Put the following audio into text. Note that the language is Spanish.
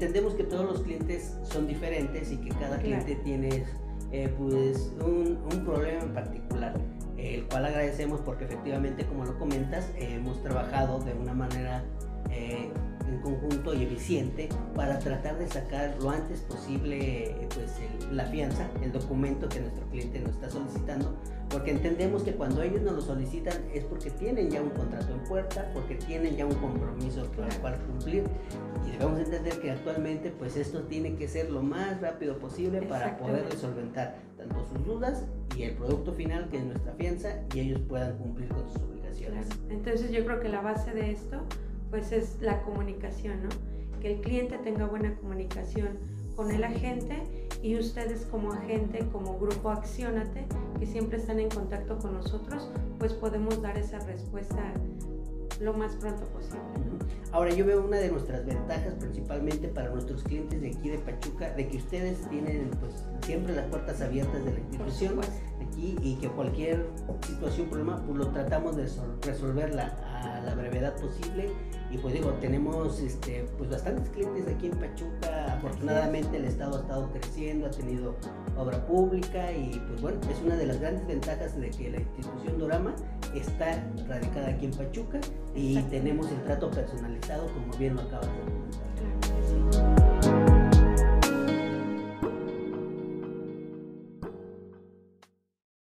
entendemos que todos los clientes son diferentes y que cada cliente tiene eh, pues un, un, problema en particular, el cual agradecemos porque efectivamente, como lo comentas, hemos trabajado de una manera eh, en conjunto y eficiente para tratar de sacar lo antes posible pues la fianza, el documento que nuestro cliente nos está solicitando, porque entendemos que cuando ellos nos lo solicitan es porque tienen ya un contrato en puerta, porque tienen ya un compromiso con el cual cumplir y debemos entender que actualmente pues esto tiene que ser lo más rápido posible para poder solventar tanto sus dudas y el producto final que es nuestra fianza y ellos puedan cumplir con sus obligaciones. Entonces yo creo que la base de esto pues es la comunicación, ¿no? Que el cliente tenga buena comunicación con el agente y ustedes como agente, como grupo Accionate, que siempre están en contacto con nosotros, pues podemos dar esa respuesta lo más pronto posible. Ahora yo veo una de nuestras ventajas principalmente para nuestros clientes de aquí de Pachuca, de que ustedes tienen pues siempre las puertas abiertas de la institución aquí y que cualquier situación, problema, pues lo tratamos de resolverla a la brevedad posible. Y pues digo, tenemos este, pues bastantes clientes aquí en Pachuca, afortunadamente el estado ha estado creciendo, ha tenido obra pública y pues bueno, es una de las grandes ventajas de que la institución Dorama está radicada aquí en Pachuca y tenemos el trato personalizado como bien lo acabas de comentar.